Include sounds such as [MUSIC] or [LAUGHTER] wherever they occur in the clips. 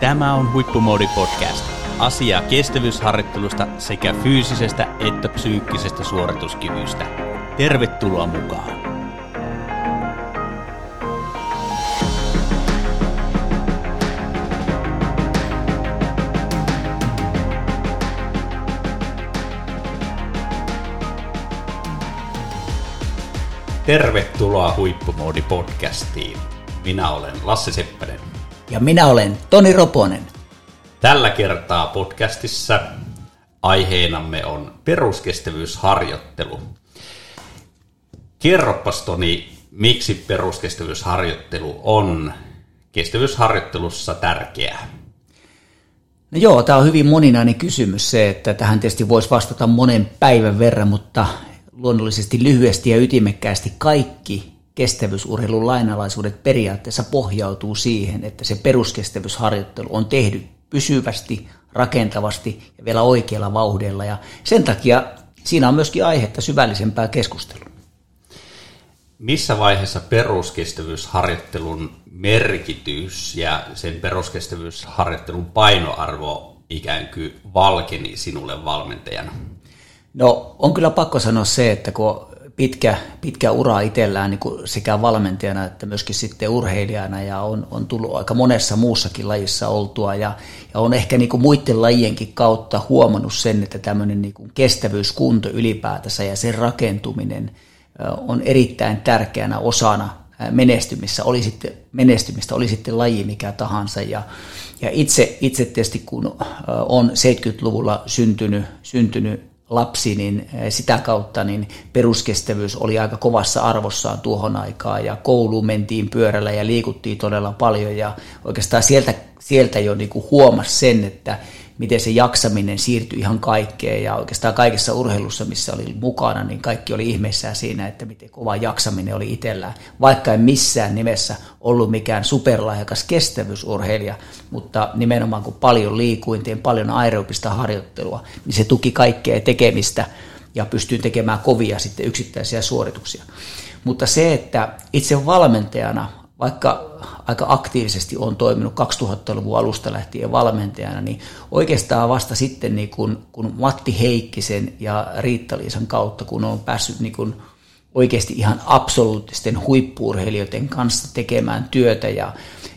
Tämä on Huippumoodi Podcast. Asiaa kestävyysharjoittelusta sekä fyysisestä että psyykkisestä suorituskyvystä. Tervetuloa mukaan! Tervetuloa Huippumoodi podcastiin. Minä olen Lasse Seppänen. Ja minä olen Toni Roponen. Tällä kertaa podcastissa aiheenamme on peruskestävyysharjoittelu. Kerropas Toni, miksi peruskestävyysharjoittelu on kestävyysharjoittelussa tärkeää? No joo, tämä on hyvin moninainen kysymys se, että tähän tietysti voisi vastata monen päivän verran, mutta luonnollisesti lyhyesti ja ytimekkäästi kaikki kestävyysurheilun lainalaisuudet periaatteessa pohjautuu siihen, että se peruskestävyysharjoittelu on tehty pysyvästi, rakentavasti ja vielä oikealla vauhdilla. Ja sen takia siinä on myöskin aihetta syvällisempää keskustelua. Missä vaiheessa peruskestävyysharjoittelun merkitys ja sen peruskestävyysharjoittelun painoarvo ikään kuin valkeni sinulle valmentajana? No on kyllä pakko sanoa se, että kun pitkä, pitkä ura itsellään niin kuin sekä valmentajana että myöskin sitten urheilijana ja on, on tullut aika monessa muussakin lajissa oltua ja, ja on ehkä niin kuin muiden lajienkin kautta huomannut sen, että tämmöinen niin kuin kestävyyskunto ylipäätänsä ja sen rakentuminen on erittäin tärkeänä osana menestymistä, oli sitten, menestymistä, oli sitten laji mikä tahansa. Ja, ja itse, itse tietysti kun on 70-luvulla syntynyt, syntynyt lapsi, niin eh, sitä kautta niin peruskestävyys oli aika kovassa arvossaan tuohon aikaan. Ja kouluun mentiin pyörällä ja liikuttiin todella paljon. Ja oikeastaan sieltä, sieltä jo niin kuin huomasi sen, että miten se jaksaminen siirtyi ihan kaikkeen ja oikeastaan kaikessa urheilussa, missä oli mukana, niin kaikki oli ihmeissään siinä, että miten kova jaksaminen oli itsellään. Vaikka en missään nimessä ollut mikään superlahjakas kestävyysurheilija, mutta nimenomaan kun paljon liikuin, tein paljon aerobista harjoittelua, niin se tuki kaikkea tekemistä ja pystyin tekemään kovia sitten yksittäisiä suorituksia. Mutta se, että itse valmentajana vaikka aika aktiivisesti on toiminut 2000-luvun alusta lähtien valmentajana, niin oikeastaan vasta sitten niin kun, kun Matti Heikkisen ja Riitta-Liisan kautta, kun on päässyt niin kun oikeasti ihan absoluuttisten huippuurheilijoiden kanssa tekemään työtä ja,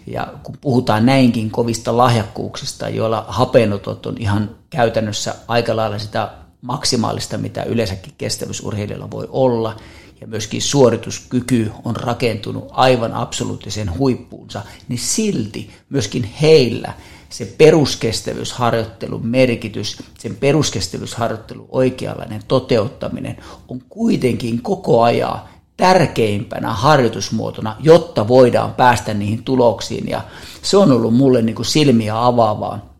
ja kun puhutaan näinkin kovista lahjakkuuksista, joilla hapenotot on ihan käytännössä aika lailla sitä maksimaalista, mitä yleensäkin kestävyysurheilijalla voi olla – ja myöskin suorituskyky on rakentunut aivan absoluuttisen huippuunsa, niin silti myöskin heillä se peruskestävyysharjoittelun merkitys, sen peruskestävyysharjoittelun oikeanlainen toteuttaminen on kuitenkin koko ajan tärkeimpänä harjoitusmuotona, jotta voidaan päästä niihin tuloksiin. Ja se on ollut mulle niin kuin silmiä avaavaa,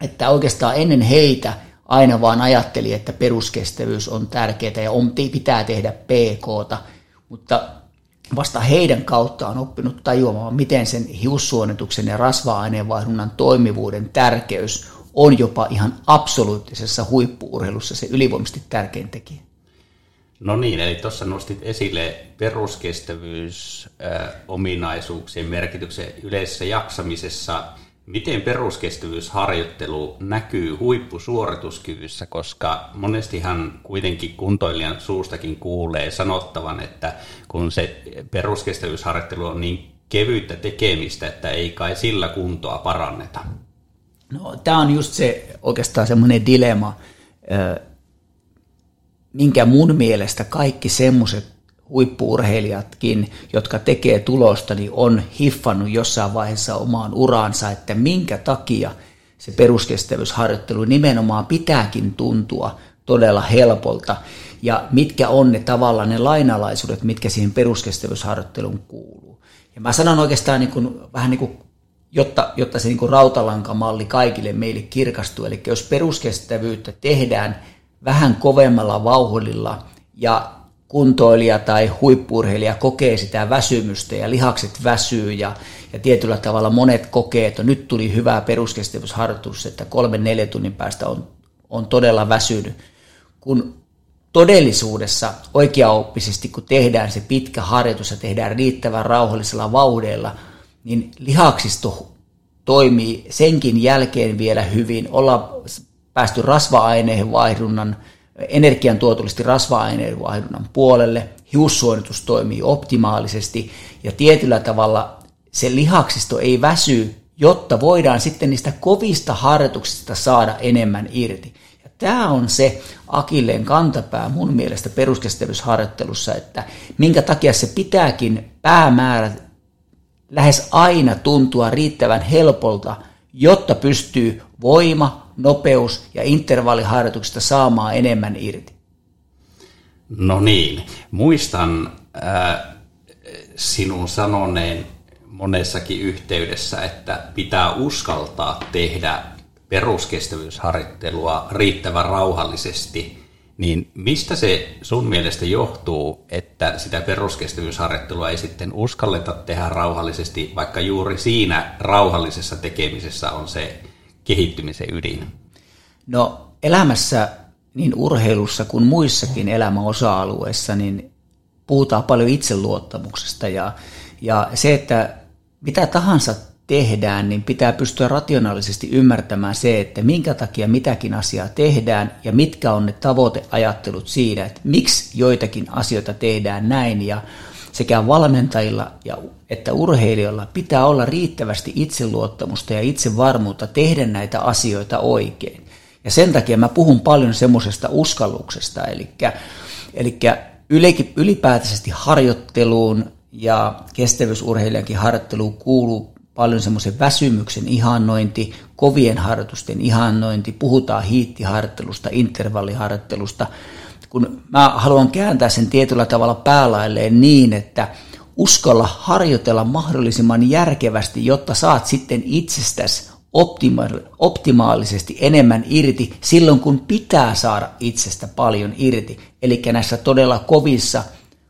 että oikeastaan ennen heitä aina vaan ajatteli, että peruskestävyys on tärkeää ja on, pitää tehdä PKta, mutta vasta heidän kautta on oppinut tajuamaan, miten sen hiussuonituksen ja rasva-aineenvaihdunnan toimivuuden tärkeys on jopa ihan absoluuttisessa huippuurheilussa se ylivoimaisesti tärkein tekijä. No niin, eli tuossa nostit esille peruskestävyys, ominaisuuksien merkityksen yleisessä jaksamisessa – Miten peruskestävyysharjoittelu näkyy huippusuorituskyvyssä, koska monestihan kuitenkin kuntoilijan suustakin kuulee sanottavan, että kun se peruskestävyysharjoittelu on niin kevyttä tekemistä, että ei kai sillä kuntoa paranneta. No, tämä on just se oikeastaan semmoinen dilema, minkä mun mielestä kaikki semmoiset huippuurheilijatkin, jotka tekee tulosta, niin on hiffannut jossain vaiheessa omaan uraansa, että minkä takia se peruskestävyysharjoittelu nimenomaan pitääkin tuntua todella helpolta ja mitkä on ne tavallaan ne lainalaisuudet, mitkä siihen peruskestävyysharjoitteluun kuuluu. Ja mä sanon oikeastaan niin kuin, vähän niin kuin, jotta, jotta se niin kuin rautalankamalli kaikille meille kirkastuu, eli jos peruskestävyyttä tehdään vähän kovemmalla vauhdilla ja kuntoilija tai huippurheilija kokee sitä väsymystä ja lihakset väsyy ja, ja tietyllä tavalla monet kokee, että nyt tuli hyvä peruskestävyysharjoitus, että kolmen neljä tunnin päästä on, on todella väsynyt. Kun todellisuudessa oikeaoppisesti, kun tehdään se pitkä harjoitus ja tehdään riittävän rauhallisella vauhdilla, niin lihaksisto toimii senkin jälkeen vielä hyvin. Ollaan päästy rasva-aineen vaihdunnan, energiantuotollisesti rasva-aineen vaihdunnan puolelle, hiussuoritus toimii optimaalisesti ja tietyllä tavalla se lihaksisto ei väsy, jotta voidaan sitten niistä kovista harjoituksista saada enemmän irti. Ja tämä on se akilleen kantapää mun mielestä peruskestävyysharjoittelussa, että minkä takia se pitääkin päämäärä lähes aina tuntua riittävän helpolta, jotta pystyy voima, nopeus ja intervalliharjoituksista saamaan enemmän irti. No niin, muistan äh, sinun sanoneen monessakin yhteydessä, että pitää uskaltaa tehdä peruskestävyysharjoittelua riittävän rauhallisesti, niin mistä se sun mielestä johtuu, että sitä peruskestävyysharjoittelua ei sitten uskalleta tehdä rauhallisesti, vaikka juuri siinä rauhallisessa tekemisessä on se kehittymisen ydin? No elämässä, niin urheilussa kuin muissakin elämän osa-alueissa, niin puhutaan paljon itseluottamuksesta ja, ja se, että mitä tahansa tehdään, niin pitää pystyä rationaalisesti ymmärtämään se, että minkä takia mitäkin asiaa tehdään ja mitkä on ne tavoiteajattelut siinä, että miksi joitakin asioita tehdään näin ja sekä valmentajilla ja, että urheilijoilla pitää olla riittävästi itseluottamusta ja itsevarmuutta tehdä näitä asioita oikein. Ja sen takia mä puhun paljon semmoisesta uskalluksesta, eli, eli ylipäätäisesti harjoitteluun ja kestävyysurheilijankin harjoitteluun kuuluu paljon semmoisen väsymyksen ihannointi, kovien harjoitusten ihannointi, puhutaan hiittiharjoittelusta, intervalliharjoittelusta, kun mä haluan kääntää sen tietyllä tavalla päälailleen niin, että uskalla harjoitella mahdollisimman järkevästi, jotta saat sitten itsestäsi optimaalisesti enemmän irti silloin, kun pitää saada itsestä paljon irti. Eli näissä todella kovissa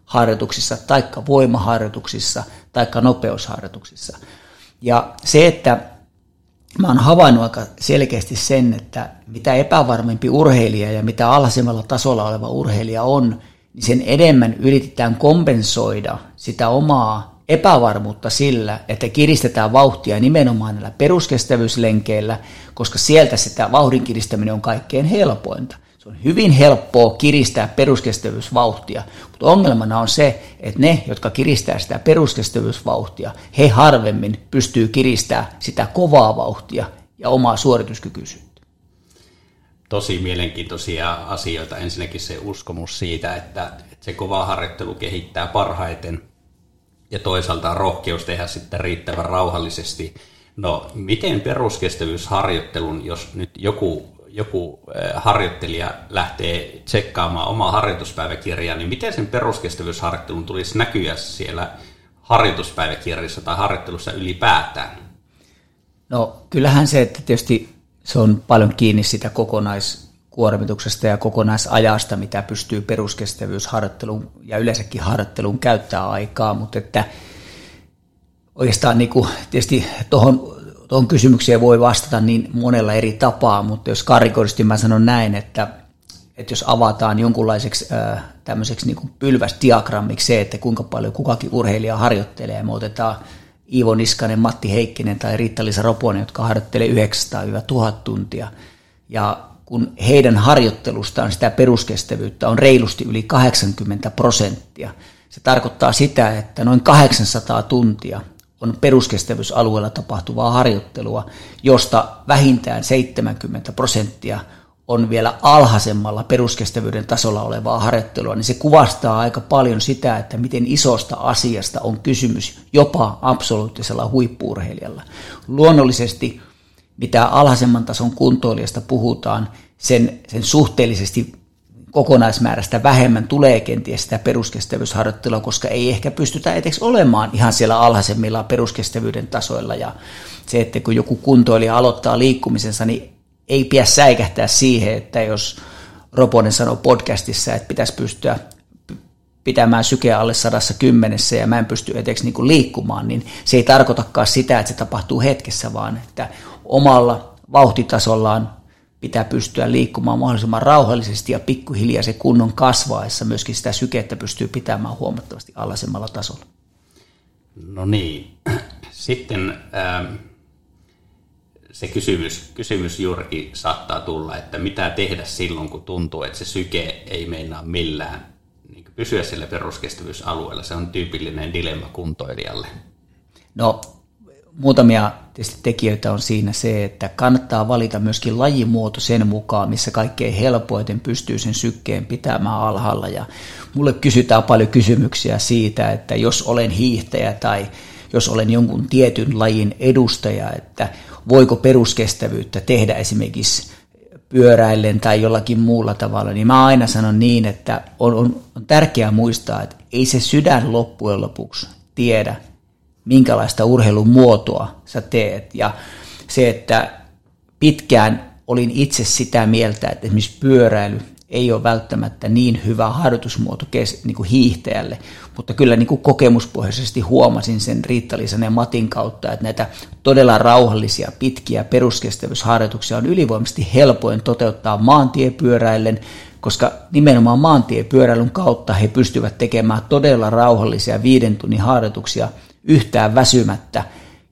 harjoituksissa, taikka voimaharjoituksissa, taikka nopeusharjoituksissa. Ja se, että mä oon havainnut aika selkeästi sen, että mitä epävarmempi urheilija ja mitä alhaisemmalla tasolla oleva urheilija on, niin sen enemmän yritetään kompensoida sitä omaa epävarmuutta sillä, että kiristetään vauhtia nimenomaan näillä peruskestävyyslenkeillä, koska sieltä sitä vauhdin kiristäminen on kaikkein helpointa. Se on hyvin helppoa kiristää peruskestävyysvauhtia, mutta ongelmana on se, että ne, jotka kiristää sitä peruskestävyysvauhtia, he harvemmin pystyy kiristämään sitä kovaa vauhtia ja omaa suorituskykyisyyttä. Tosi mielenkiintoisia asioita. Ensinnäkin se uskomus siitä, että se kova harjoittelu kehittää parhaiten ja toisaalta rohkeus tehdä sitten riittävän rauhallisesti. No, miten peruskestävyysharjoittelun, jos nyt joku joku harjoittelija lähtee tsekkaamaan omaa harjoituspäiväkirjaa, niin miten sen peruskestävyysharjoittelun tulisi näkyä siellä harjoituspäiväkirjassa tai harjoittelussa ylipäätään? No kyllähän se, että tietysti se on paljon kiinni sitä kokonaiskuormituksesta ja kokonaisajasta, mitä pystyy peruskestävyysharjoitteluun ja yleensäkin harjoitteluun käyttää aikaa, mutta että oikeastaan niin kuin tietysti tuohon tuohon kysymykseen voi vastata niin monella eri tapaa, mutta jos karikoidusti mä sanon näin, että, että jos avataan jonkunlaiseksi tämmöiseksi niin pylväsdiagrammiksi se, että kuinka paljon kukakin urheilija harjoittelee, me otetaan Iivo Niskanen, Matti Heikkinen tai Riitta-Liisa Roponen, jotka harjoittelee 900-1000 tuntia, ja kun heidän harjoittelustaan sitä peruskestävyyttä on reilusti yli 80 prosenttia, se tarkoittaa sitä, että noin 800 tuntia – on peruskestävyysalueella tapahtuvaa harjoittelua, josta vähintään 70 prosenttia on vielä alhaisemmalla peruskestävyyden tasolla olevaa harjoittelua, niin se kuvastaa aika paljon sitä, että miten isosta asiasta on kysymys jopa absoluuttisella huippuurheilijalla. Luonnollisesti mitä alhaisemman tason kuntoilijasta puhutaan, sen, sen suhteellisesti kokonaismäärästä vähemmän tulee kenties sitä peruskestävyysharjoittelua, koska ei ehkä pystytä eteksi olemaan ihan siellä alhaisemmilla peruskestävyyden tasoilla. Ja se, että kun joku kuntoilija aloittaa liikkumisensa, niin ei pidä säikähtää siihen, että jos Roponen sanoo podcastissa, että pitäisi pystyä pitämään sykeä alle sadassa kymmenessä ja mä en pysty eteksi niin liikkumaan, niin se ei tarkoitakaan sitä, että se tapahtuu hetkessä, vaan että omalla vauhtitasollaan pitää pystyä liikkumaan mahdollisimman rauhallisesti ja pikkuhiljaa se kunnon kasvaessa myöskin sitä sykettä pystyy pitämään huomattavasti alhaisemmalla tasolla. No niin, [CLEARS THROAT] sitten ähm, se kysymys, kysymys juurikin saattaa tulla, että mitä tehdä silloin, kun tuntuu, että se syke ei meinaa millään niin pysyä sillä peruskestävyysalueella. Se on tyypillinen dilemma kuntoilijalle. No, muutamia tietysti tekijöitä on siinä se, että kannattaa valita myöskin lajimuoto sen mukaan, missä kaikkein helpoiten pystyy sen sykkeen pitämään alhaalla. Ja mulle kysytään paljon kysymyksiä siitä, että jos olen hiihtäjä tai jos olen jonkun tietyn lajin edustaja, että voiko peruskestävyyttä tehdä esimerkiksi pyöräillen tai jollakin muulla tavalla, niin mä aina sanon niin, että on, on, on tärkeää muistaa, että ei se sydän loppujen lopuksi tiedä, minkälaista urheilun muotoa sä teet. Ja se, että pitkään olin itse sitä mieltä, että esimerkiksi pyöräily ei ole välttämättä niin hyvä harjoitusmuoto niin kuin hiihtäjälle, mutta kyllä niin kuin kokemuspohjaisesti huomasin sen riitta ja Matin kautta, että näitä todella rauhallisia, pitkiä peruskestävyysharjoituksia on ylivoimaisesti helpoin toteuttaa maantiepyöräillen, koska nimenomaan maantiepyöräilyn kautta he pystyvät tekemään todella rauhallisia viiden tunnin harjoituksia yhtään väsymättä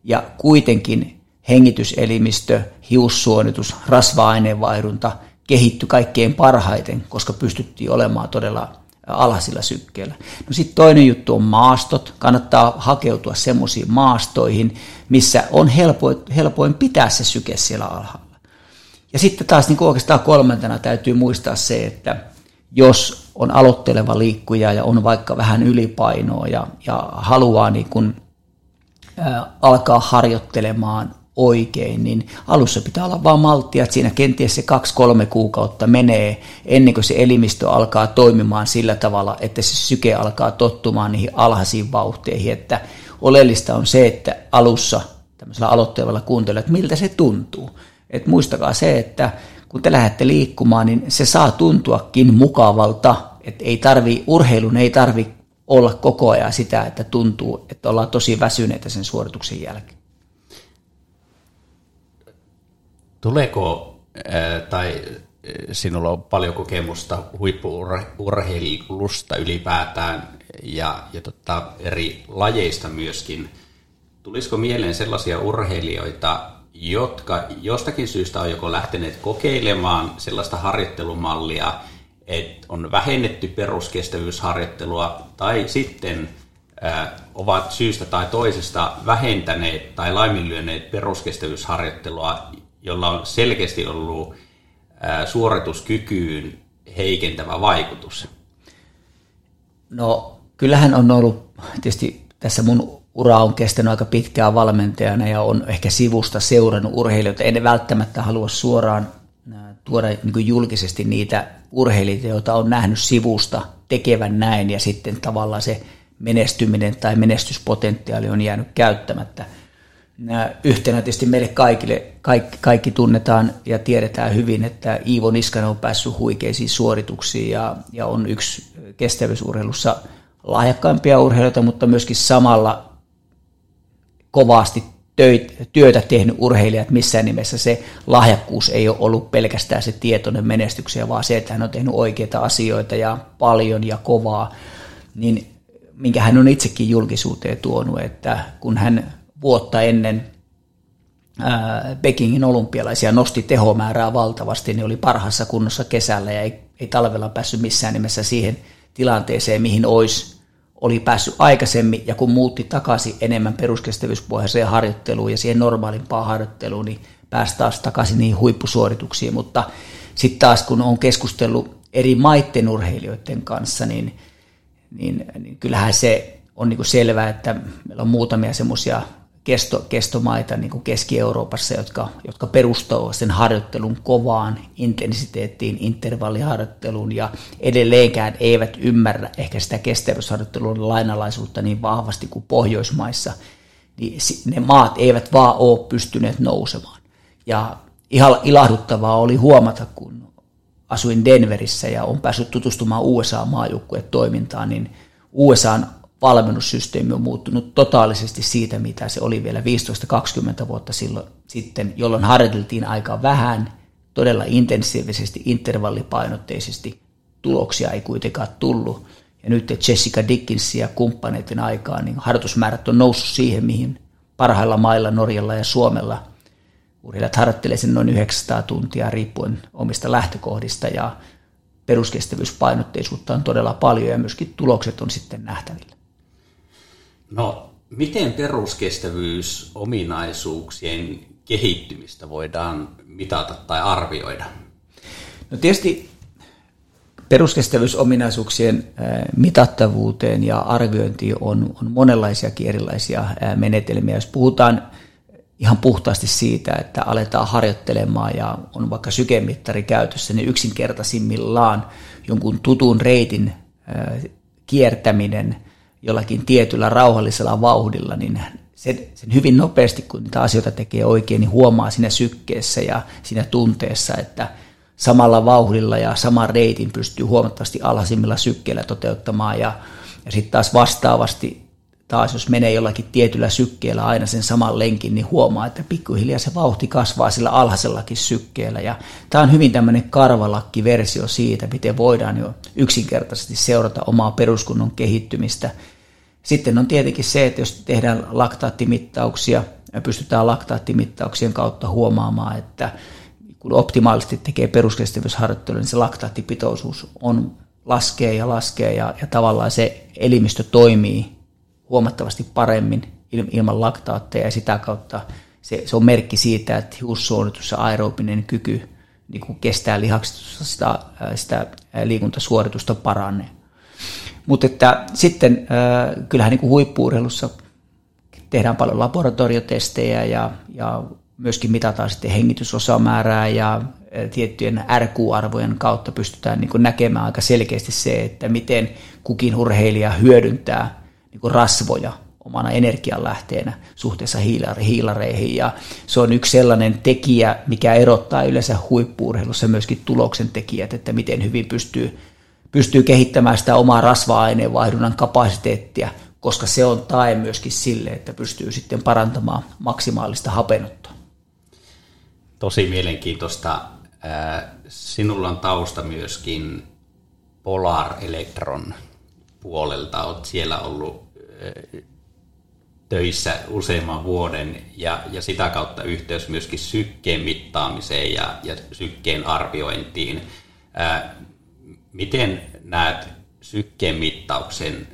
ja kuitenkin hengityselimistö, hiussuonitus, rasva-aineenvaihdunta – kehittyi kaikkein parhaiten, koska pystyttiin olemaan todella alhaisilla sykkeillä. No sitten toinen juttu on maastot. Kannattaa hakeutua semmoisiin maastoihin, missä on helpoin, helpoin pitää se syke siellä alhaalla. Ja sitten taas niin oikeastaan kolmantena täytyy muistaa se, että jos on aloitteleva liikkuja ja on vaikka vähän ylipainoa ja, ja haluaa niin kuin, ä, alkaa harjoittelemaan oikein, niin alussa pitää olla vaan malttia, että siinä kenties se kaksi-kolme kuukautta menee ennen kuin se elimistö alkaa toimimaan sillä tavalla, että se syke alkaa tottumaan niihin alhaisiin vauhteihin, että oleellista on se, että alussa tämmöisellä aloitteella kuuntella, että miltä se tuntuu. Et muistakaa se, että kun te lähdette liikkumaan, niin se saa tuntuakin mukavalta, että ei tarvi, urheilun ei tarvi olla koko ajan sitä, että tuntuu, että ollaan tosi väsyneitä sen suorituksen jälkeen. Tuleeko, tai sinulla on paljon kokemusta huippuurheilusta ylipäätään ja, ja tota, eri lajeista myöskin. Tulisiko mieleen sellaisia urheilijoita, jotka jostakin syystä on joko lähteneet kokeilemaan sellaista harjoittelumallia, että on vähennetty peruskestävyysharjoittelua, tai sitten ovat syystä tai toisesta vähentäneet tai laiminlyöneet peruskestävyysharjoittelua jolla on selkeästi ollut suorituskykyyn heikentävä vaikutus? No kyllähän on ollut, tietysti tässä mun ura on kestänyt aika pitkään valmentajana ja on ehkä sivusta seurannut urheilijoita. En välttämättä halua suoraan tuoda niin julkisesti niitä urheilijoita, joita on nähnyt sivusta tekevän näin ja sitten tavallaan se menestyminen tai menestyspotentiaali on jäänyt käyttämättä – yhtenä tietysti meille kaikille, kaikki, kaikki tunnetaan ja tiedetään hyvin, että Iivo Niskanen on päässyt huikeisiin suorituksiin ja, ja on yksi kestävyysurheilussa lahjakkaimpia urheilijoita, mutta myöskin samalla kovasti työtä tehnyt urheilijat missään nimessä. Se lahjakkuus ei ole ollut pelkästään se tietoinen menestyksiä, vaan se, että hän on tehnyt oikeita asioita ja paljon ja kovaa, niin minkä hän on itsekin julkisuuteen tuonut, että kun hän vuotta ennen Pekingin olympialaisia nosti tehomäärää valtavasti, niin oli parhaassa kunnossa kesällä ja ei, ei talvella päässyt missään nimessä siihen tilanteeseen, mihin olisi oli päässyt aikaisemmin, ja kun muutti takaisin enemmän peruskestävyyspohjaiseen harjoitteluun ja siihen normaalimpaan harjoitteluun, niin pääsi taas takaisin niihin huippusuorituksiin, mutta sitten taas kun on keskustellut eri maiden urheilijoiden kanssa, niin, niin, niin kyllähän se on niin selvää, että meillä on muutamia semmoisia kesto, kestomaita niin kuin Keski-Euroopassa, jotka, jotka perustavat sen harjoittelun kovaan intensiteettiin, intervalliharjoitteluun ja edelleenkään eivät ymmärrä ehkä sitä kestävyysharjoittelun lainalaisuutta niin vahvasti kuin Pohjoismaissa, niin ne maat eivät vaan ole pystyneet nousemaan. Ja ihan ilahduttavaa oli huomata, kun asuin Denverissä ja on päässyt tutustumaan USA-maajoukkueen toimintaan, niin USAn valmennussysteemi on muuttunut totaalisesti siitä, mitä se oli vielä 15-20 vuotta silloin, sitten, jolloin harjoiteltiin aika vähän, todella intensiivisesti, intervallipainotteisesti. Tuloksia ei kuitenkaan tullut. Ja nyt Jessica Dickinsin ja kumppaneiden aikaan niin harjoitusmäärät on noussut siihen, mihin parhailla mailla Norjalla ja Suomella urheilijat harjoittelee sen noin 900 tuntia riippuen omista lähtökohdista ja peruskestävyyspainotteisuutta on todella paljon ja myöskin tulokset on sitten nähtävillä. No, miten peruskestävyysominaisuuksien kehittymistä voidaan mitata tai arvioida? No tietysti peruskestävyysominaisuuksien mitattavuuteen ja arviointiin on, on monenlaisiakin erilaisia menetelmiä. Jos puhutaan ihan puhtaasti siitä, että aletaan harjoittelemaan ja on vaikka sykemittari käytössä, niin yksinkertaisimmillaan jonkun tutun reitin kiertäminen jollakin tietyllä rauhallisella vauhdilla, niin sen, sen hyvin nopeasti, kun niitä asioita tekee oikein, niin huomaa siinä sykkeessä ja siinä tunteessa, että samalla vauhdilla ja saman reitin pystyy huomattavasti alhaisimmilla sykkeillä toteuttamaan ja, ja sitten taas vastaavasti taas jos menee jollakin tietyllä sykkeellä aina sen saman lenkin, niin huomaa, että pikkuhiljaa se vauhti kasvaa sillä alhaisellakin sykkeellä. Ja tämä on hyvin tämmöinen karvalakki-versio siitä, miten voidaan jo yksinkertaisesti seurata omaa peruskunnon kehittymistä. Sitten on tietenkin se, että jos tehdään laktaattimittauksia, pystytään laktaattimittauksien kautta huomaamaan, että kun optimaalisesti tekee peruskestävyysharjoittelua, niin se laktaattipitoisuus on laskee ja laskee ja, ja tavallaan se elimistö toimii huomattavasti paremmin ilman laktaatteja ja sitä kautta se, se on merkki siitä, että hiussuonitus ja aerobinen kyky niin kuin kestää lihaksitusta sitä, sitä liikuntasuoritusta paranee. Mutta että sitten kyllähän niin huippuurheilussa tehdään paljon laboratoriotestejä ja, ja myöskin mitataan sitten hengitysosamäärää ja tiettyjen RQ-arvojen kautta pystytään niin näkemään aika selkeästi se, että miten kukin urheilija hyödyntää niin rasvoja omana energianlähteenä suhteessa hiilareihin. Ja se on yksi sellainen tekijä, mikä erottaa yleensä huippuurheilussa myöskin tuloksen tekijät, että miten hyvin pystyy, pystyy kehittämään sitä omaa rasva-aineenvaihdunnan kapasiteettia, koska se on tae myöskin sille, että pystyy sitten parantamaan maksimaalista hapenutta. Tosi mielenkiintoista. Sinulla on tausta myöskin Polar Electron puolelta. Olet siellä ollut töissä useamman vuoden ja, ja sitä kautta yhteys myöskin sykkeen mittaamiseen ja, ja sykkeen arviointiin. Ää, miten näet sykkeen mittauksen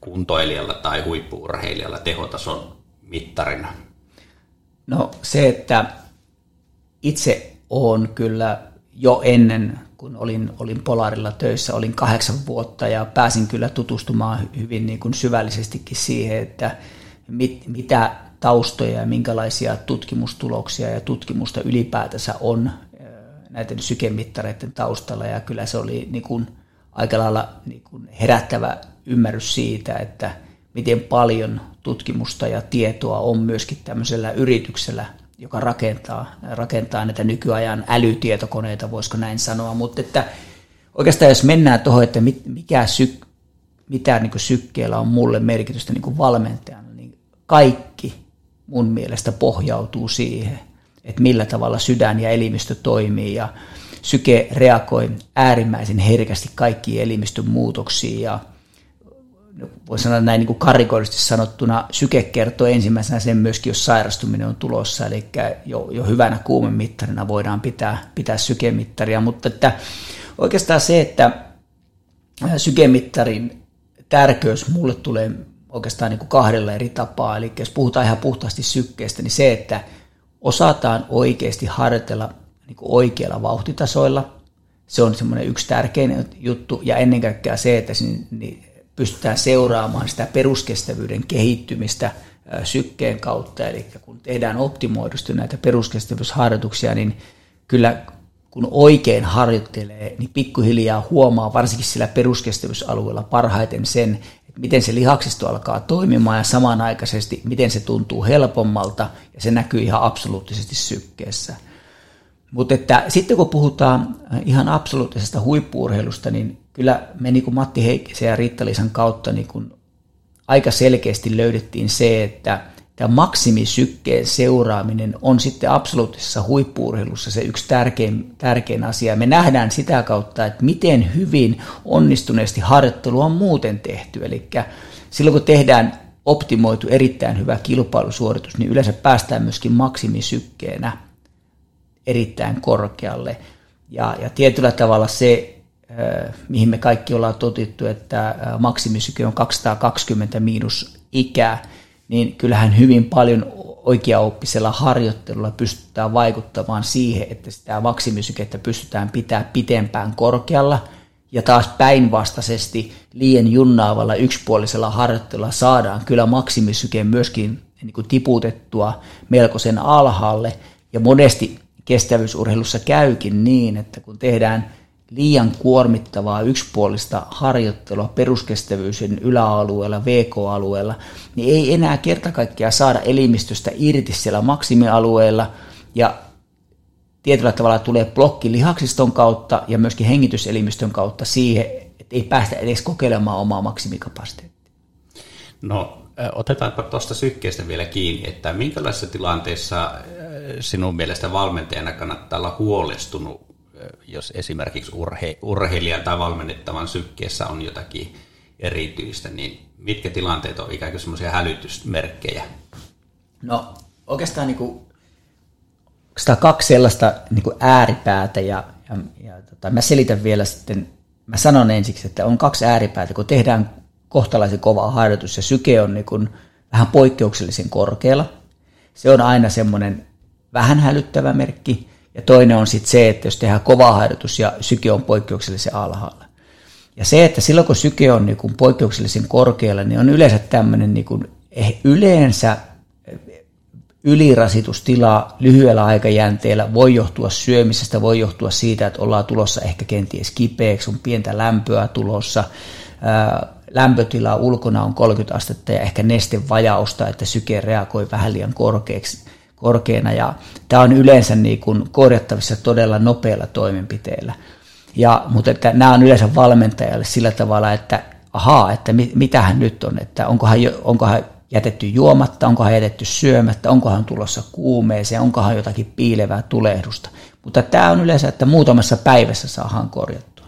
kuntoilijalla tai huippuurheilijalla tehotason mittarina? No se, että itse olen kyllä jo ennen kun olin, olin Polarilla töissä, olin kahdeksan vuotta ja pääsin kyllä tutustumaan hyvin niin kuin syvällisestikin siihen, että mit, mitä taustoja ja minkälaisia tutkimustuloksia ja tutkimusta ylipäätänsä on näiden sykemittareiden taustalla. Ja kyllä se oli niin kuin aika lailla niin kuin herättävä ymmärrys siitä, että miten paljon tutkimusta ja tietoa on myöskin tämmöisellä yrityksellä joka rakentaa, rakentaa näitä nykyajan älytietokoneita, voisiko näin sanoa, mutta että oikeastaan jos mennään tuohon, että mikä syk, mitä niin sykkeellä on mulle merkitystä niin valmentajana, niin kaikki mun mielestä pohjautuu siihen, että millä tavalla sydän ja elimistö toimii. Ja syke reagoi äärimmäisen herkästi kaikkiin elimistön muutoksiin ja voi sanoa näin niin kuin karikoidusti sanottuna, syke kertoo ensimmäisenä sen myöskin, jos sairastuminen on tulossa, eli jo, jo hyvänä kuumemittarina voidaan pitää, pitää sykemittaria, mutta että oikeastaan se, että sykemittarin tärkeys mulle tulee oikeastaan niin kuin kahdella eri tapaa, eli jos puhutaan ihan puhtaasti sykkeestä, niin se, että osataan oikeasti harjoitella niin oikeilla vauhtitasoilla, se on semmoinen yksi tärkein juttu, ja ennen kaikkea se, että niin pystytään seuraamaan sitä peruskestävyyden kehittymistä sykkeen kautta. Eli kun tehdään optimoidusti näitä peruskestävyysharjoituksia, niin kyllä kun oikein harjoittelee, niin pikkuhiljaa huomaa varsinkin sillä peruskestävyysalueella parhaiten sen, miten se lihaksisto alkaa toimimaan ja samanaikaisesti miten se tuntuu helpommalta ja se näkyy ihan absoluuttisesti sykkeessä. Mutta että sitten kun puhutaan ihan absoluuttisesta huippuurheilusta, niin kyllä me niin kuin Matti Heikkisen ja Riitta-Liisan kautta niin kuin aika selkeästi löydettiin se, että tämä maksimisykkeen seuraaminen on sitten absoluuttisessa huippuurheilussa se yksi tärkein, tärkein asia. Me nähdään sitä kautta, että miten hyvin onnistuneesti harjoittelu on muuten tehty. Eli silloin kun tehdään optimoitu erittäin hyvä kilpailusuoritus, niin yleensä päästään myöskin maksimisykkeenä erittäin korkealle. Ja, ja tietyllä tavalla se, mihin me kaikki ollaan totittu, että maksimisyke on 220 miinus ikää, niin kyllähän hyvin paljon oikeaoppisella harjoittelulla pystytään vaikuttamaan siihen, että sitä maksimisykettä pystytään pitämään pitempään korkealla, ja taas päinvastaisesti liian junnaavalla yksipuolisella harjoittelulla saadaan kyllä maksimisyke myöskin niin kuin tiputettua melkoisen alhaalle, ja monesti kestävyysurheilussa käykin niin, että kun tehdään liian kuormittavaa yksipuolista harjoittelua peruskestävyyden yläalueella, VK-alueella, niin ei enää kerta kaikkiaan saada elimistöstä irti siellä maksimialueella ja tietyllä tavalla tulee blokki lihaksiston kautta ja myöskin hengityselimistön kautta siihen, että ei päästä edes kokeilemaan omaa maksimikapasiteettia. No otetaanpa tuosta sykkeestä vielä kiinni, että minkälaisessa tilanteessa sinun mielestä valmentajana kannattaa olla huolestunut jos esimerkiksi urhe, urheilijan tai valmennettavan sykkeessä on jotakin erityistä, niin mitkä tilanteet on ikään kuin semmoisia hälytysmerkkejä? No oikeastaan niin kuin, oikeastaan kaksi sellaista niin kuin ääripäätä ja, ja, ja tota, mä selitän vielä sitten, mä sanon ensiksi, että on kaksi ääripäätä, kun tehdään kohtalaisen kova harjoitus ja syke on niin kuin vähän poikkeuksellisen korkealla. Se on aina semmoinen vähän hälyttävä merkki. Ja toinen on sitten se, että jos tehdään kova harjoitus ja syke on poikkeuksellisen alhaalla. Ja se, että silloin kun syke on niin kuin poikkeuksellisen korkealla, niin on yleensä tämmöinen niin kuin, eh, yleensä ylirasitustila lyhyellä aikajänteellä voi johtua syömisestä, voi johtua siitä, että ollaan tulossa ehkä kenties kipeäksi, on pientä lämpöä tulossa, lämpötila ulkona on 30 astetta ja ehkä nestevajausta, että syke reagoi vähän liian korkeaksi korkeana ja tämä on yleensä niin kuin korjattavissa todella nopealla toimenpiteellä. Ja, mutta että nämä on yleensä valmentajalle sillä tavalla, että ahaa, että mitähän nyt on, että onkohan, onkohan jätetty juomatta, onkohan jätetty syömättä, onkohan tulossa kuumeeseen, onkohan jotakin piilevää tulehdusta. Mutta tämä on yleensä, että muutamassa päivässä saadaan korjattua.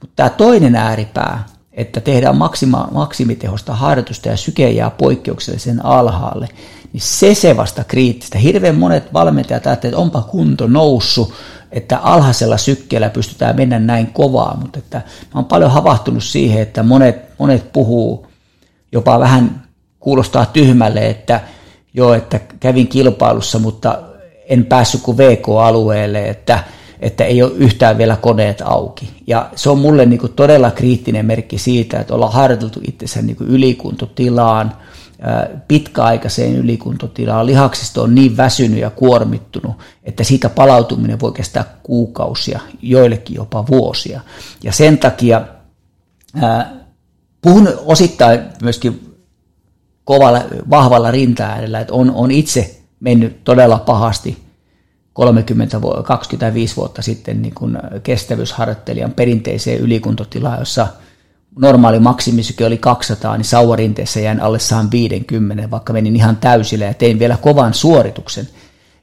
Mutta tämä toinen ääripää, että tehdään maksima, maksimitehosta harjoitusta ja syke jää poikkeuksellisen alhaalle, niin se se vasta kriittistä. Hirveän monet valmentajat ajattelevat, että onpa kunto noussut, että alhaisella sykkeellä pystytään mennä näin kovaa, mutta että mä oon paljon havahtunut siihen, että monet, monet puhuu jopa vähän kuulostaa tyhmälle, että joo, että kävin kilpailussa, mutta en päässyt kuin VK-alueelle, että, että ei ole yhtään vielä koneet auki. Ja se on mulle niin kuin todella kriittinen merkki siitä, että ollaan harjoiteltu itsensä niin ylikuntotilaan, pitkäaikaiseen ylikuntotilaan. Lihaksisto on niin väsynyt ja kuormittunut, että siitä palautuminen voi kestää kuukausia, joillekin jopa vuosia. Ja sen takia puhun osittain myöskin kovalla, vahvalla rinta että on, on itse mennyt todella pahasti 30 25 vuotta sitten niin kuin kestävyysharjoittelijan perinteiseen ylikuntotilaan, jossa – normaali maksimisyke oli 200, niin sauvarinteessä jäin alle 150, vaikka menin ihan täysillä ja tein vielä kovan suorituksen.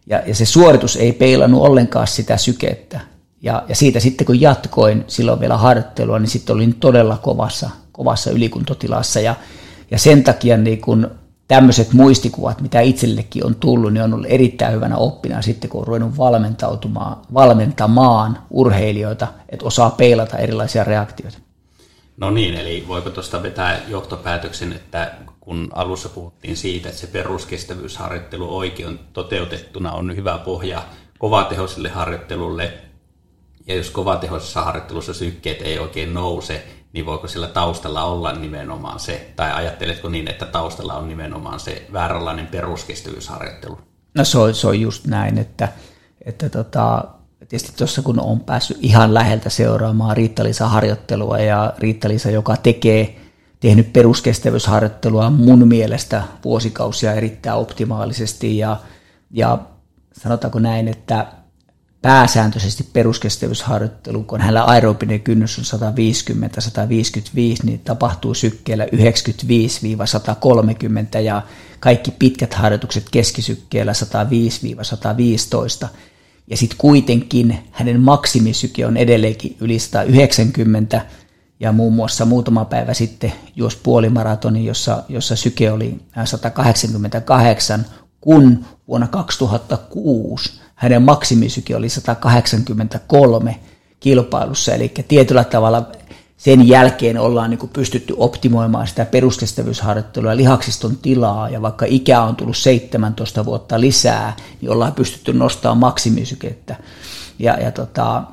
Ja, ja se suoritus ei peilannut ollenkaan sitä sykettä. Ja, ja siitä sitten kun jatkoin silloin vielä harjoittelua, niin sitten olin todella kovassa, kovassa ylikuntotilassa. Ja, ja sen takia niin kun tämmöiset muistikuvat, mitä itsellekin on tullut, niin on ollut erittäin hyvänä oppina sitten, kun on ruvennut valmentautumaan, valmentamaan urheilijoita, että osaa peilata erilaisia reaktioita. No niin, eli voiko tuosta vetää johtopäätöksen, että kun alussa puhuttiin siitä, että se peruskestävyysharjoittelu oikein toteutettuna on hyvä pohja kovatehoiselle harjoittelulle, ja jos kovatehoisessa harjoittelussa sykkeet ei oikein nouse, niin voiko sillä taustalla olla nimenomaan se, tai ajatteletko niin, että taustalla on nimenomaan se vääränlainen peruskestävyysharjoittelu? No se on, se on just näin, että, että tota, tietysti tuossa kun on päässyt ihan läheltä seuraamaan Riitta-Liisa harjoittelua ja Riitta-Liisa, joka tekee, tehnyt peruskestävyysharjoittelua mun mielestä vuosikausia erittäin optimaalisesti ja, ja sanotaanko näin, että pääsääntöisesti peruskestävyysharjoittelu, kun hänellä aerobinen kynnys on 150-155, niin tapahtuu sykkeellä 95-130 ja kaikki pitkät harjoitukset keskisykkeellä 105-115 ja sitten kuitenkin hänen maksimisyke on edelleenkin yli 190, ja muun muassa muutama päivä sitten juos puolimaratoni, jossa, jossa syke oli 188, kun vuonna 2006 hänen maksimisyke oli 183 kilpailussa, eli tietyllä tavalla sen jälkeen ollaan niin pystytty optimoimaan sitä peruskestävyysharjoittelua lihaksiston tilaa, ja vaikka ikä on tullut 17 vuotta lisää, niin ollaan pystytty nostamaan maksimisykettä. Ja, ja tota,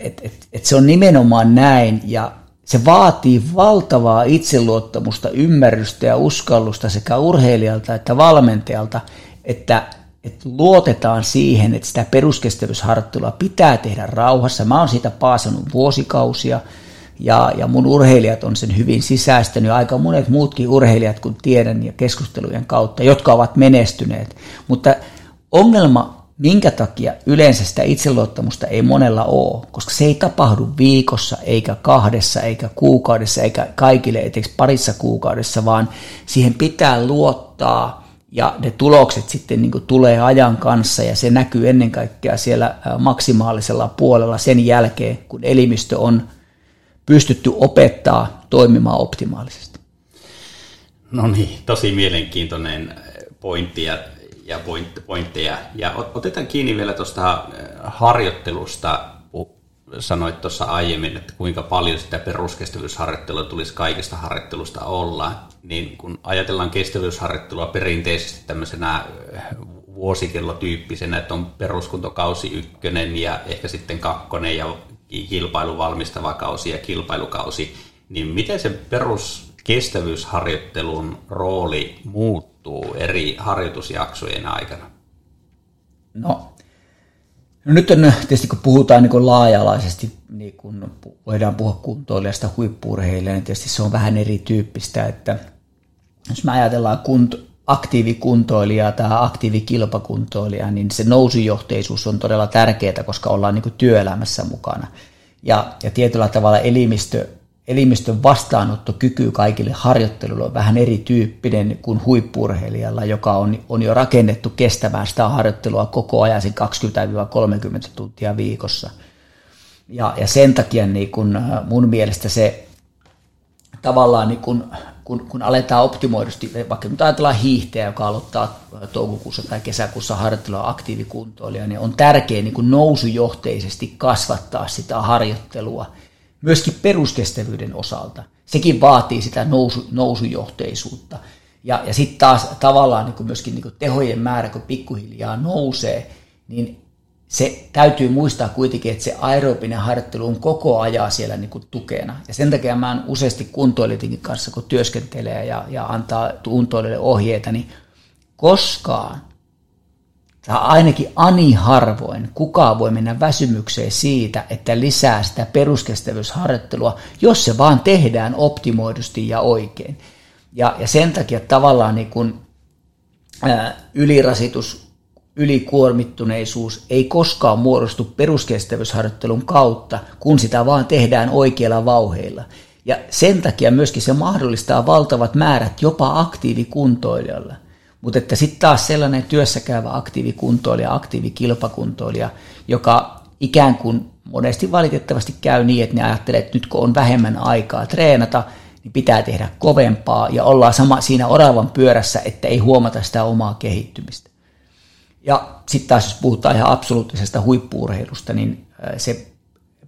et, et, et se on nimenomaan näin, ja se vaatii valtavaa itseluottamusta, ymmärrystä ja uskallusta sekä urheilijalta että valmentajalta, että, että luotetaan siihen, että sitä peruskestävyysharjoittelua pitää tehdä rauhassa. Mä oon siitä paasannut vuosikausia, ja, ja mun urheilijat on sen hyvin sisäistänyt, aika monet muutkin urheilijat, kun tiedän ja keskustelujen kautta, jotka ovat menestyneet. Mutta ongelma, minkä takia yleensä sitä itseluottamusta ei monella ole, koska se ei tapahdu viikossa, eikä kahdessa, eikä kuukaudessa, eikä kaikille eteksi parissa kuukaudessa, vaan siihen pitää luottaa, ja ne tulokset sitten niin kuin tulee ajan kanssa ja se näkyy ennen kaikkea siellä maksimaalisella puolella sen jälkeen, kun elimistö on pystytty opettaa toimimaan optimaalisesti. No niin, tosi mielenkiintoinen pointti ja, ja pointteja. Ja otetaan kiinni vielä tuosta harjoittelusta. Sanoit tuossa aiemmin, että kuinka paljon sitä peruskestävyysharjoittelua tulisi kaikista harjoittelusta olla. Niin kun ajatellaan kestävyysharjoittelua perinteisesti tämmöisenä vuosikellotyyppisenä, että on peruskuntokausi ykkönen ja ehkä sitten kakkonen ja kilpailun valmistava kausi ja kilpailukausi, niin miten se peruskestävyysharjoittelun rooli muuttuu eri harjoitusjaksojen aikana? No, no nyt on tietysti kun puhutaan niin laaja-alaisesti, niin kun voidaan puhua kuntoilijasta huippuurheilijasta, niin tietysti se on vähän erityyppistä, että jos me ajatellaan kunto, aktiivikuntoilijaa tai aktiivikilpakuntoilijaa, niin se nousujohteisuus on todella tärkeää, koska ollaan niin työelämässä mukana. Ja, ja tietyllä tavalla elimistö, elimistön vastaanottokyky kaikille harjoitteluille on vähän erityyppinen kuin huippurheilijalla, joka on, on jo rakennettu kestämään sitä harjoittelua koko ajan sen 20-30 tuntia viikossa. Ja, ja sen takia niin kun mun mielestä se tavallaan niin kun kun, kun aletaan optimoidusti, vaikka nyt ajatellaan hiihtäjä, joka aloittaa toukokuussa tai kesäkuussa harjoittelua aktiivikuntoilija, niin on tärkeää niin nousujohteisesti kasvattaa sitä harjoittelua myöskin peruskestävyyden osalta. Sekin vaatii sitä nousu, nousujohteisuutta. Ja, ja sitten taas tavallaan niin myöskin niin tehojen määrä, kun pikkuhiljaa nousee, niin se täytyy muistaa kuitenkin, että se aerobinen harjoittelu on koko ajan siellä niin kuin tukena. Ja sen takia mä useasti kuntoilijoidenkin kanssa, kun työskentelee ja, ja antaa kuntoilijoille ohjeita, niin koskaan, tai ainakin ani harvoin, kukaan voi mennä väsymykseen siitä, että lisää sitä peruskestävyysharjoittelua, jos se vaan tehdään optimoidusti ja oikein. Ja, ja sen takia tavallaan niin kun, ää, ylirasitus ylikuormittuneisuus ei koskaan muodostu peruskestävyysharjoittelun kautta, kun sitä vaan tehdään oikeilla vauheilla. Ja sen takia myöskin se mahdollistaa valtavat määrät jopa aktiivikuntoilijalle. Mutta että sitten taas sellainen työssäkäyvä aktiivikuntoilija, aktiivikilpakuntoilija, joka ikään kuin monesti valitettavasti käy niin, että ne ajattelee, että nyt kun on vähemmän aikaa treenata, niin pitää tehdä kovempaa ja ollaan sama siinä oravan pyörässä, että ei huomata sitä omaa kehittymistä. Ja sitten taas jos puhutaan ihan absoluuttisesta huippuurheilusta, niin se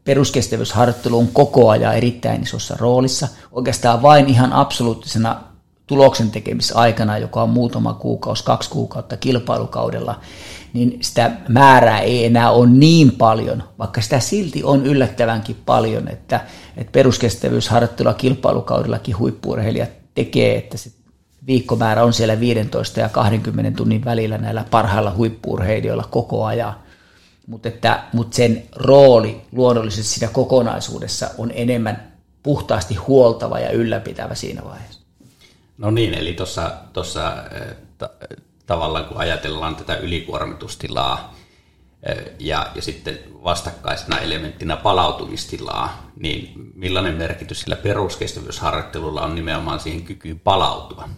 peruskestävyysharjoittelu on koko ajan erittäin isossa roolissa. Oikeastaan vain ihan absoluuttisena tuloksen tekemisaikana, joka on muutama kuukausi, kaksi kuukautta kilpailukaudella, niin sitä määrää ei enää ole niin paljon, vaikka sitä silti on yllättävänkin paljon, että, että peruskestävyysharjoittelua kilpailukaudellakin huippuurheilijat tekee, että se viikkomäärä on siellä 15 ja 20 tunnin välillä näillä parhailla huippuurheilijoilla koko ajan. Mutta mut sen rooli luonnollisesti siinä kokonaisuudessa on enemmän puhtaasti huoltava ja ylläpitävä siinä vaiheessa. No niin, eli tuossa eh, ta, tavallaan kun ajatellaan tätä ylikuormitustilaa eh, ja, ja sitten vastakkaisena elementtinä palautumistilaa, niin millainen merkitys sillä peruskestävyysharjoittelulla on nimenomaan siihen kykyyn palautua?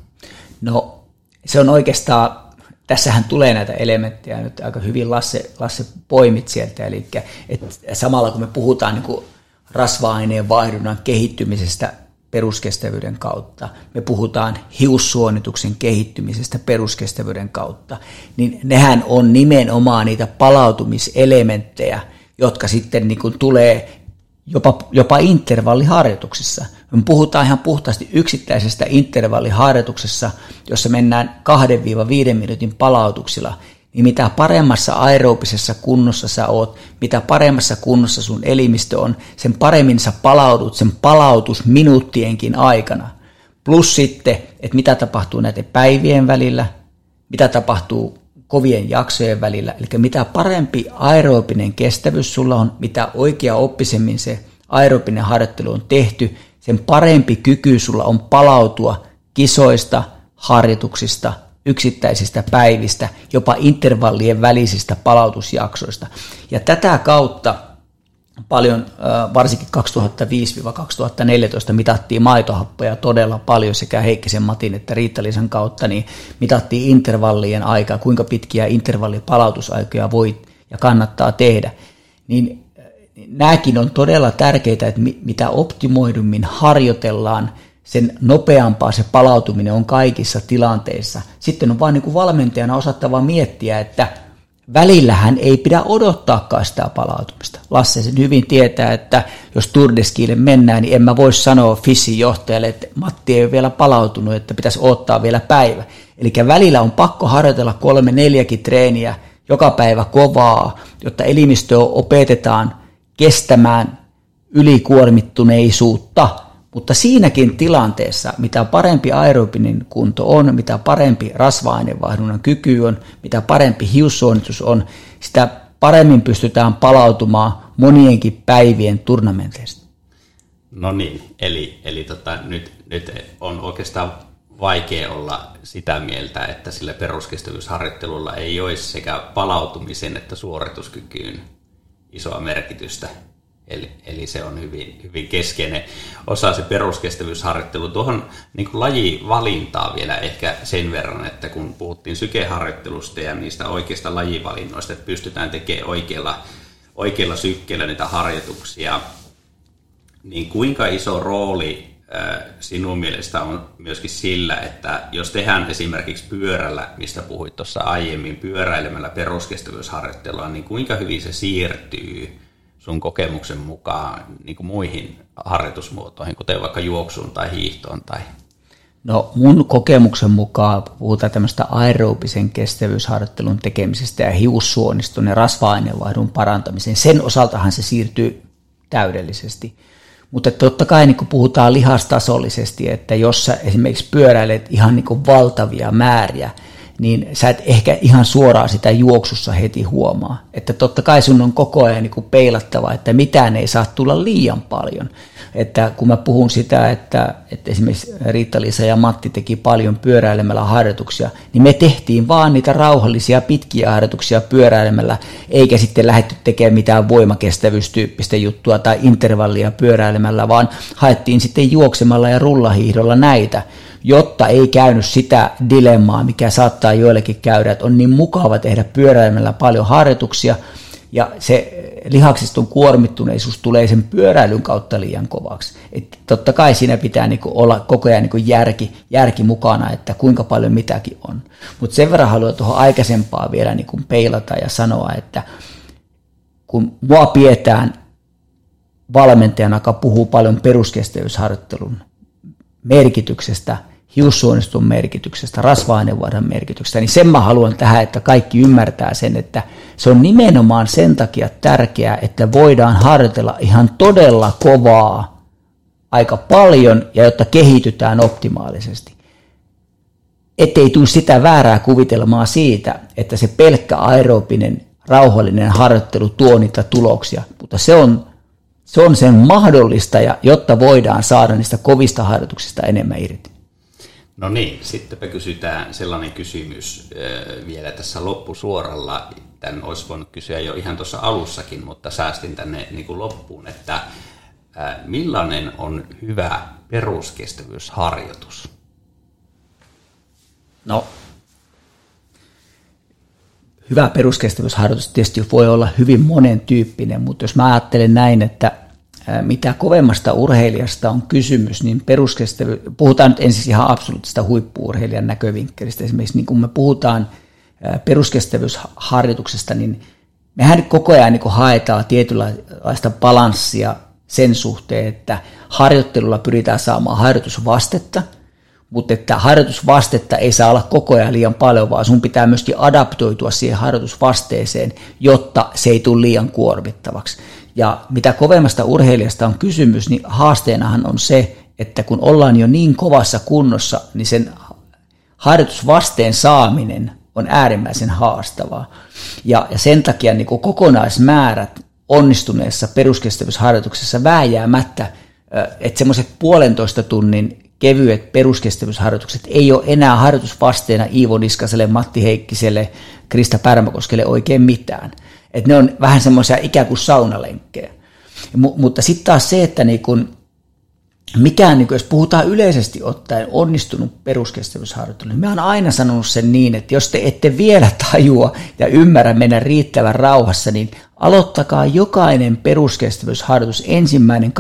Se on oikeastaan, tässähän tulee näitä elementtejä nyt aika hyvin Lasse, Lasse poimit sieltä, eli että samalla kun me puhutaan niin kuin rasva-aineen vaihdunnan kehittymisestä peruskestävyyden kautta, me puhutaan hiussuonituksen kehittymisestä peruskestävyyden kautta, niin nehän on nimenomaan niitä palautumiselementtejä, jotka sitten niin kuin tulee jopa, jopa intervalliharjoituksissa. Me puhutaan ihan puhtaasti yksittäisestä intervalliharjoituksessa, jossa mennään 2-5 minuutin palautuksilla, niin mitä paremmassa aerobisessa kunnossa sä oot, mitä paremmassa kunnossa sun elimistö on, sen paremmin sä palaudut sen palautusminuuttienkin aikana. Plus sitten, että mitä tapahtuu näiden päivien välillä, mitä tapahtuu kovien jaksojen välillä. Eli mitä parempi aerobinen kestävyys sulla on, mitä oikea oppisemmin se aerobinen harjoittelu on tehty, sen parempi kyky sulla on palautua kisoista, harjoituksista, yksittäisistä päivistä, jopa intervallien välisistä palautusjaksoista. Ja tätä kautta paljon, varsinkin 2005-2014 mitattiin maitohappoja todella paljon sekä Heikkisen Matin että Riittalisan kautta, niin mitattiin intervallien aikaa, kuinka pitkiä intervallipalautusaikoja voi ja kannattaa tehdä. Niin nämäkin on todella tärkeitä, että mitä optimoidummin harjoitellaan, sen nopeampaa se palautuminen on kaikissa tilanteissa. Sitten on vain niin kuin valmentajana osattava miettiä, että – välillähän ei pidä odottaakaan sitä palautumista. Lasse sen hyvin tietää, että jos Turdeskiille mennään, niin en mä voi sanoa Fissin johtajalle, että Matti ei ole vielä palautunut, että pitäisi odottaa vielä päivä. Eli välillä on pakko harjoitella kolme neljäkin treeniä joka päivä kovaa, jotta elimistöä opetetaan kestämään ylikuormittuneisuutta – mutta siinäkin tilanteessa, mitä parempi aerobinen kunto on, mitä parempi rasva-ainevaihdunnan kyky on, mitä parempi hiussuonitus on, sitä paremmin pystytään palautumaan monienkin päivien turnamenteista. No niin, eli, eli tota, nyt, nyt on oikeastaan vaikea olla sitä mieltä, että sillä peruskestävyysharjoittelulla ei olisi sekä palautumisen että suorituskykyyn isoa merkitystä. Eli, eli se on hyvin, hyvin keskeinen osa se peruskestävyysharjoittelu. Tuohon niin kuin lajivalintaa vielä ehkä sen verran, että kun puhuttiin sykeharjoittelusta ja niistä oikeista lajivalinnoista, että pystytään tekemään oikealla, oikealla sykkeellä niitä harjoituksia, niin kuinka iso rooli sinun mielestä on myöskin sillä, että jos tehdään esimerkiksi pyörällä, mistä puhuit tuossa aiemmin, pyöräilemällä peruskestävyysharjoittelua, niin kuinka hyvin se siirtyy – sun kokemuksen mukaan niin kuin muihin harjoitusmuotoihin, kuten vaikka juoksuun tai hiihtoon? Tai... No mun kokemuksen mukaan puhutaan tämmöistä aerobisen kestävyysharjoittelun tekemisestä ja hiussuoniston ja rasva-aineenvaihdun parantamiseen. Sen osaltahan se siirtyy täydellisesti. Mutta totta kai niin kun puhutaan lihastasollisesti, että jos sä esimerkiksi pyöräilet ihan niin valtavia määriä – niin sä et ehkä ihan suoraan sitä juoksussa heti huomaa. Että totta kai sun on koko ajan niin kuin peilattava, että mitään ei saa tulla liian paljon. Että kun mä puhun sitä, että, että esimerkiksi Riitta-Liisa ja Matti teki paljon pyöräilemällä harjoituksia, niin me tehtiin vaan niitä rauhallisia pitkiä harjoituksia pyöräilemällä, eikä sitten lähdetty tekemään mitään voimakestävyystyyppistä juttua tai intervallia pyöräilemällä, vaan haettiin sitten juoksemalla ja rullahiihdolla näitä, jotta ei käynyt sitä dilemmaa, mikä saattaa joillekin käydä, että on niin mukava tehdä pyöräilemällä paljon harjoituksia, ja se lihaksiston kuormittuneisuus tulee sen pyöräilyn kautta liian kovaksi. Et totta kai siinä pitää niinku olla koko ajan niinku järki, järki mukana, että kuinka paljon mitäkin on. Mutta sen verran haluan tuohon aikaisempaa vielä niinku peilata ja sanoa, että kun mua pidetään valmentajana, joka puhuu paljon peruskestävyysharjoittelun merkityksestä – hiussuoniston merkityksestä, rasva-ainevaihdon merkityksestä, niin sen mä haluan tähän, että kaikki ymmärtää sen, että se on nimenomaan sen takia tärkeää, että voidaan harjoitella ihan todella kovaa aika paljon ja jotta kehitytään optimaalisesti. Ettei tule sitä väärää kuvitelmaa siitä, että se pelkkä aerobinen rauhallinen harjoittelu tuo niitä tuloksia, mutta se on, se on sen mahdollistaja, jotta voidaan saada niistä kovista harjoituksista enemmän irti. No niin, sittenpä kysytään sellainen kysymys vielä tässä loppusuoralla. Tämän olisi voinut kysyä jo ihan tuossa alussakin, mutta säästin tänne niin kuin loppuun, että millainen on hyvä peruskestävyysharjoitus? No, hyvä peruskestävyysharjoitus tietysti voi olla hyvin monen tyyppinen, mutta jos mä ajattelen näin, että mitä kovemmasta urheilijasta on kysymys, niin peruskestävyys, puhutaan nyt ensin ihan absoluuttista huippuurheilijan näkövinkkelistä. Esimerkiksi niin kun me puhutaan peruskestävyysharjoituksesta, niin mehän koko ajan niin haetaan tietynlaista balanssia sen suhteen, että harjoittelulla pyritään saamaan harjoitusvastetta, mutta että harjoitusvastetta ei saa olla koko ajan liian paljon, vaan sun pitää myöskin adaptoitua siihen harjoitusvasteeseen, jotta se ei tule liian kuormittavaksi. Ja mitä kovemmasta urheilijasta on kysymys, niin haasteenahan on se, että kun ollaan jo niin kovassa kunnossa, niin sen harjoitusvasteen saaminen on äärimmäisen haastavaa. Ja, ja sen takia niin kuin kokonaismäärät onnistuneessa peruskestävyysharjoituksessa vääjäämättä, että semmoiset puolentoista tunnin kevyet peruskestävyysharjoitukset ei ole enää harjoitusvasteena Iivo Niskaselle, Matti Heikkiselle, Krista Pärmäkoskelle oikein mitään. Et ne on vähän semmoisia ikään kuin saunalenkkejä. M- mutta sitten taas se, että niin kun mikään, niin kun jos puhutaan yleisesti ottaen onnistunut peruskestävyysharjoittelu, niin mä oon aina sanonut sen niin, että jos te ette vielä [LAUGHS] tajua ja ymmärrä mennä riittävän rauhassa, niin aloittakaa jokainen peruskestävyysharjoitus ensimmäinen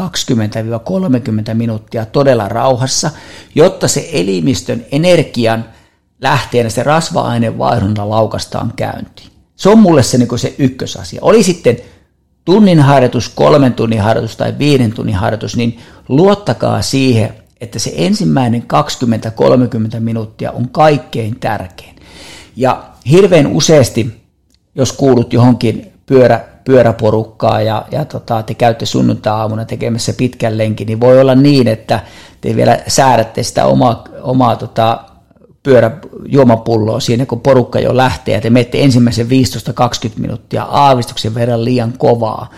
20-30 minuuttia todella rauhassa, jotta se elimistön energian lähteenä se rasva-ainevaihdunta laukastaan käyntiin. Se on mulle se, niin se ykkösasia. Oli sitten tunnin harjoitus, kolmen tunnin harjoitus tai viiden tunnin harjoitus, niin luottakaa siihen, että se ensimmäinen 20-30 minuuttia on kaikkein tärkein. Ja hirveän useasti, jos kuulut johonkin pyörä, pyöräporukkaa ja, ja tota, te käytte sunnuntai-aamuna tekemässä pitkän lenkin, niin voi olla niin, että te vielä säädätte sitä omaa, omaa tota, pyöräjuomapulloa siinä, kun porukka jo lähtee ja te menette ensimmäisen 15-20 minuuttia aavistuksen verran liian kovaa,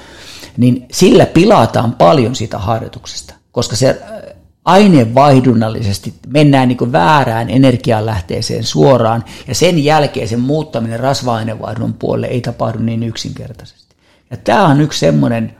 niin sillä pilataan paljon siitä harjoituksesta, koska se äh, ainevaihdunallisesti mennään niin väärään energianlähteeseen suoraan, ja sen jälkeen sen muuttaminen rasva-ainevaihdunnan puolelle ei tapahdu niin yksinkertaisesti. Ja tämä on yksi semmoinen,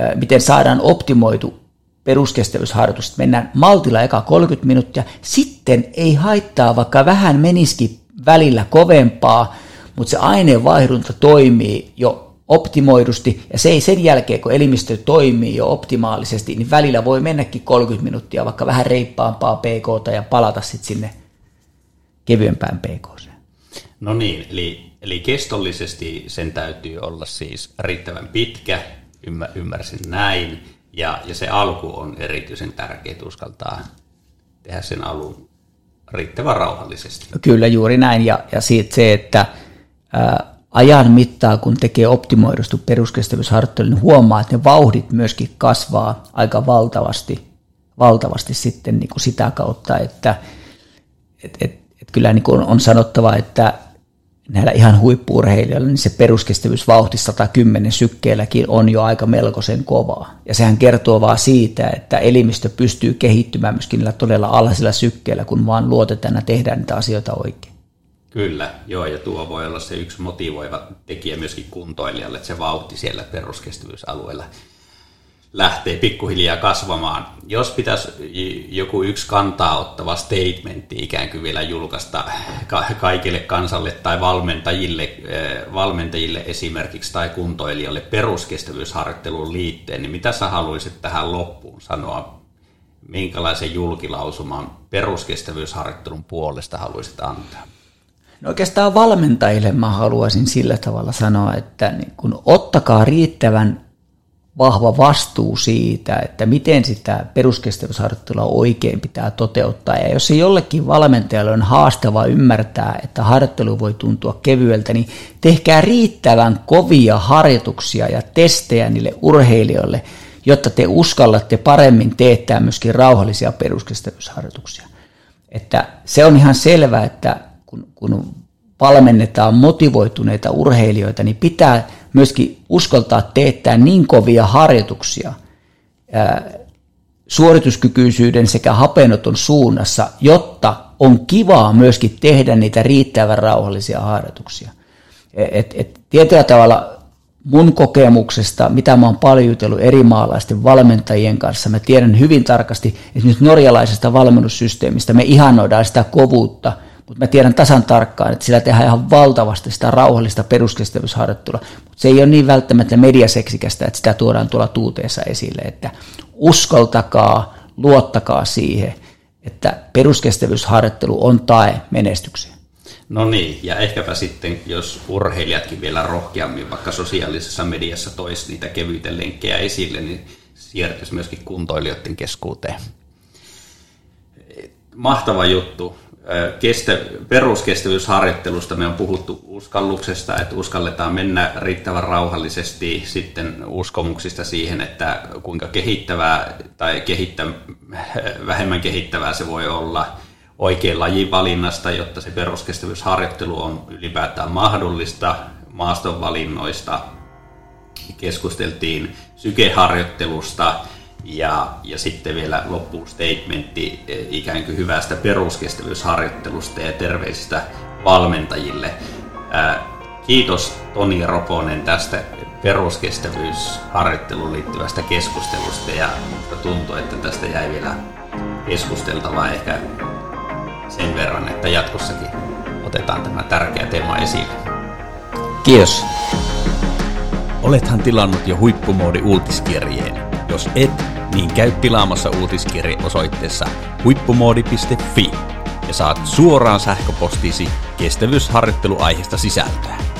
äh, miten saadaan optimoitu peruskestävyysharjoitus, mennään maltilla eka 30 minuuttia, sitten ei haittaa, vaikka vähän menisikin välillä kovempaa, mutta se aineenvaihdunta toimii jo optimoidusti, ja se ei sen jälkeen, kun elimistö toimii jo optimaalisesti, niin välillä voi mennäkin 30 minuuttia, vaikka vähän reippaampaa pk ja palata sitten sinne kevyempään pk No niin, eli, eli kestollisesti sen täytyy olla siis riittävän pitkä, ymmärsin näin, ja, ja se alku on erityisen tärkeää, että uskaltaa tehdä sen alun riittävän rauhallisesti. Kyllä juuri näin, ja, ja siitä se, että ää, ajan mittaa, kun tekee optimoidustu peruskestävyysharjoittelun, niin huomaa, että ne vauhdit myöskin kasvaa aika valtavasti, valtavasti sitten niin kuin sitä kautta, että et, et, et kyllä niin kuin on sanottava, että näillä ihan huippuurheilijoilla, niin se peruskestävyysvauhti 110 sykkeelläkin on jo aika melkoisen kovaa. Ja sehän kertoo vaan siitä, että elimistö pystyy kehittymään myöskin niillä todella alhaisilla sykkeillä, kun vaan luotetaan ja tehdään niitä asioita oikein. Kyllä, joo, ja tuo voi olla se yksi motivoiva tekijä myöskin kuntoilijalle, että se vauhti siellä peruskestävyysalueella lähtee pikkuhiljaa kasvamaan. Jos pitäisi joku yksi kantaa ottava statementti ikään kuin vielä julkaista kaikille kansalle tai valmentajille, eh, valmentajille esimerkiksi tai kuntoilijoille peruskestävyysharjoitteluun liitteen, niin mitä sä haluaisit tähän loppuun sanoa? Minkälaisen julkilausuman peruskestävyysharjoittelun puolesta haluaisit antaa? No oikeastaan valmentajille mä haluaisin sillä tavalla sanoa, että niin kun ottakaa riittävän vahva vastuu siitä, että miten sitä peruskestävyysharjoittelua oikein pitää toteuttaa. Ja jos se jollekin valmentajalle on haastava ymmärtää, että harjoittelu voi tuntua kevyeltä, niin tehkää riittävän kovia harjoituksia ja testejä niille urheilijoille, jotta te uskallatte paremmin teettää myöskin rauhallisia peruskestävyysharjoituksia. Että se on ihan selvää, että kun, kun valmennetaan motivoituneita urheilijoita, niin pitää myöskin uskaltaa teettää niin kovia harjoituksia suorituskykyisyyden sekä hapenoton suunnassa, jotta on kivaa myöskin tehdä niitä riittävän rauhallisia harjoituksia. Et, et, tietyllä tavalla mun kokemuksesta, mitä mä oon paljon jutellut eri maalaisten valmentajien kanssa, mä tiedän hyvin tarkasti esimerkiksi norjalaisesta valmennussysteemistä, me ihannoidaan sitä kovuutta – mutta mä tiedän tasan tarkkaan, että sillä tehdään ihan valtavasti sitä rauhallista peruskestävyysharjoittelua, mutta se ei ole niin välttämättä mediaseksikästä, että sitä tuodaan tuolla tuuteessa esille, että uskaltakaa, luottakaa siihen, että peruskestävyysharjoittelu on tae menestykseen. No niin, ja ehkäpä sitten, jos urheilijatkin vielä rohkeammin vaikka sosiaalisessa mediassa toisi niitä kevyitä lenkkejä esille, niin siirtyisi myöskin kuntoilijoiden keskuuteen. Mahtava juttu. Kestä, peruskestävyysharjoittelusta me on puhuttu uskalluksesta, että uskalletaan mennä riittävän rauhallisesti sitten uskomuksista siihen, että kuinka kehittävää tai kehittä, vähemmän kehittävää se voi olla – oikein lajin valinnasta, jotta se peruskestävyysharjoittelu on ylipäätään mahdollista, maastonvalinnoista, keskusteltiin sykeharjoittelusta ja, ja sitten vielä loppuun statementti eh, ikään kuin hyvästä peruskestävyysharjoittelusta ja terveisistä valmentajille. Kiitos Toni Roponen tästä peruskestävyysharjoitteluun liittyvästä keskustelusta ja tuntuu, että tästä jäi vielä keskusteltavaa ehkä sen verran, että jatkossakin otetaan tämä tärkeä teema esille. Kiitos. Olethan tilannut jo huippumoodi uutiskirjeen. Jos et, niin käy tilaamassa uutiskirje osoitteessa huippumoodi.fi ja saat suoraan sähköpostiisi kestävyysharjoitteluaiheesta sisältöä.